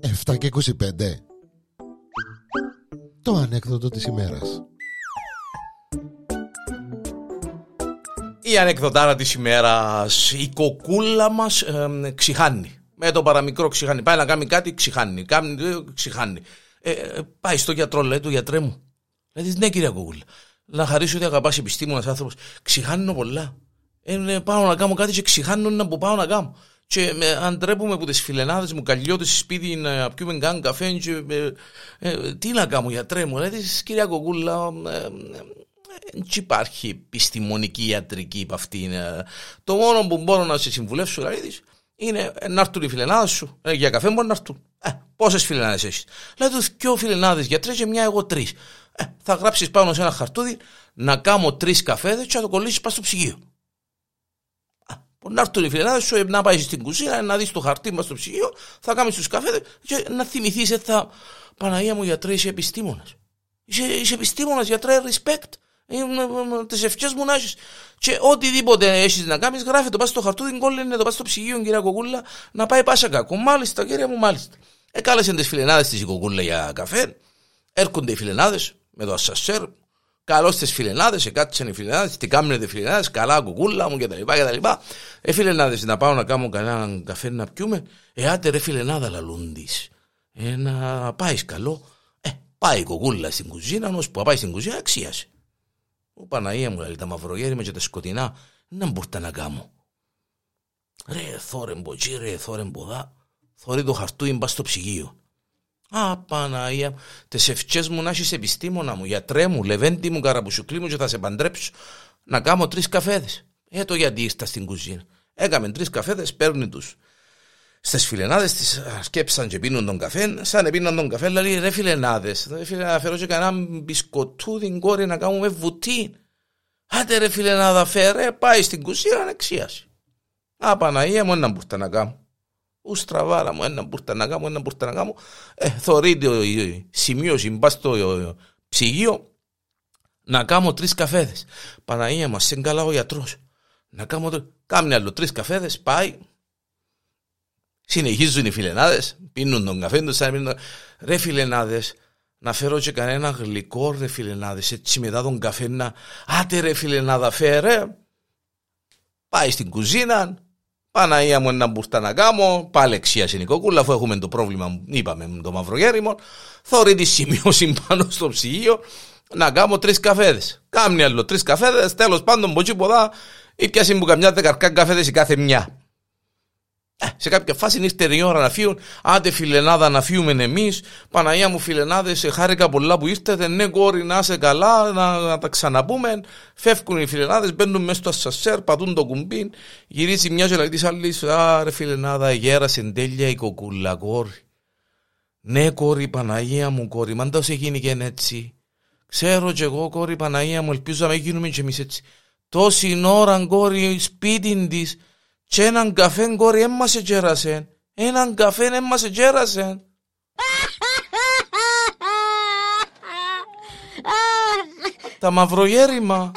Εφτά και 25 Το ανέκδοτο της ημέρας. Η ανεκδοτάρα της ημέρας. Η κοκούλα μας ε, ξηχάνει Με το παραμικρό ξηχάνει Πάει να κάνει κάτι ξηχάνει Κάνει ξηχάνει ε, ε, Πάει στο γιατρό λέει του γιατρέ μου. Λέει ναι κυρία κοκούλα. Να χαρίσω ότι αγαπάς επιστήμονας άνθρωπος. Ξηχάνω πολλά ε, Πάω να κάνω κάτι και ξηχάνω να που πάω να κάνω και με, αν τρέπουμε από τις φιλενάδες μου καλλιώτες στη σπίτι να πιούμε καν καφέ και, ε, ε, τι να κάνω γιατρέ μου λέει κυρία Κοκούλα δεν υπάρχει επιστημονική ιατρική από αυτήν. Το μόνο που μπορώ να σε συμβουλεύσω δηλαδή, είναι να έρθουν οι φιλενάδες σου. Ε, για καφέ μπορεί να έρθουν. Ε, Πόσες φιλενάδες έχεις. Λέει τους δυο φιλενάδες για τρει και μια εγώ τρεις. Ε, θα γράψεις πάνω σε ένα χαρτούδι να κάνω τρεις καφέδες και να το κολλήσεις πάνω στο ψυγείο. Να έρθουν οι φιλενάδε σου, να πάει στην κουζίνα, να δεις το χαρτί μας στο ψυγείο, θα κάνεις τους καφέδες και να θυμηθείς, θα. Παναγία μου γιατρέ, είσαι επιστήμονας. Είσαι, είσαι επιστήμονας, γιατρέ, respect. Τις ευχές μου να έχεις. Και οτιδήποτε έχεις να κάνεις, γράφει το πας στο χαρτούδι, είναι το πας στο ψυγείο, κυρία Κοκούλα, να πάει πάσα κακό. Μάλιστα, κύριε μου, μάλιστα. Εκάλεσαν τις φιλενάδες της Κοκούλα για καφέ. Έρχονται οι φιλενάδες με το ασασέρ. Καλώς τις φιλενάδες, εκάτσαν οι φιλενάδες, τι κάμουν οι φιλενάδες, καλά κουκούλα μου κτλ. κτλ. Ε, φιλενάδες, να πάω να κάνω κανέναν καφέ να πιούμε. Ε, άτε ρε φιλενάδα λαλούντι. Ε, να πάεις καλό. Ε, πάει η κουκούλα στην κουζίνα, όμω που πάει στην κουζίνα, αξίασε. Ο Παναία μου λέει τα μαυρογέρι και τα σκοτεινά, να μπορείτε να κάνω. Ρε θόρε μποτζί, ρε θόρε μποδά, θόρε το χαρτούιν πας στο ψυγείο. Α, Παναία, τις ευχές μου να έχεις επιστήμονα μου, γιατρέ μου, λεβέντι μου, καραπουσουκλή μου και θα σε παντρέψω να κάνω τρεις καφέδες. Ε, το γιατί είστε στην κουζίνα. Έκαμε τρεις καφέδες, παίρνουν τους Στις φιλενάδες τη σκέψαν και πίνουν τον καφέ, σαν πίνουν τον καφέ, λέει ρε φιλενάδες, ρε φίλε, να φέρω και κανένα μπισκοτούδι κόρη να κάνουμε βουτί. Άντε ρε φιλενάδα, φέρε, πάει στην κουσίρα να εξίασει. Α, Παναγία μου, ένα μπουρτα να κάνω. Ου στραβάρα μου, ένα μπουρτα να κάνω, ένα μπουρτα να κάνω. Ε, θωρείται η σημείωση, μπα στο ψυγείο, να κάνω τρεις καφέδες. Παναγία μας, σε καλά ο γιατρός. Να κάνω, κάμουν άλλο τρεις καφέδες, πάει, Συνεχίζουν οι φιλενάδες, πίνουν τον καφέ τους, σαν πίνουν. Ρε φιλενάδες, να φέρω και κανένα γλυκό, ρε φιλενάδες, έτσι μετά τον καφέ να. Άτε ρε φιλενάδα, φέρε. Πάει στην κουζίνα, Παναία μου ένα μπουρτά να κάνω, πάλι εξίασε η κόκκουλα, αφού έχουμε το πρόβλημα, είπαμε, με το μαυρογέριμο. Θόρυ τη σημειώση πάνω στο ψυγείο, να κάνω τρεις καφέδες. Κάμνει άλλο τρεις καφέδες, τέλος πάντων, ποτσί ποδά, ή πιάσει μου καμιά δεκαρκά καφέδες η κάθε μια. Ε, σε κάποια φάση ήρθε η ώρα να φύγουν. Άντε φιλενάδα να φύγουμε εμείς. Παναγία μου φιλενάδες, σε χάρηκα πολλά που ήρθατε. Ναι, κόρη, να είσαι καλά, να, να τα ξαναπούμε. Φεύγουν οι φιλενάδες, μπαίνουν μέσα στο ασασέρ, πατούν το κουμπί. Γυρίζει μια ζωή της άλλης. Άρε φιλενάδα, γέρασε τέλεια η κοκούλα, κόρη. Ναι, κόρη, Παναγία μου, κόρη, μαντά σε γίνει και έτσι. Ξέρω κι εγώ, κόρη, Παναγία μου, ελπίζω να μην γίνουμε κι εμείς έτσι. Τόση ώρα, κόρη, σπίτι της και έναν καφέ κόρη έμμα σε τζέρασε. Έναν καφέ έμμα σε τζέρασε. Τα μαυρογέρημα.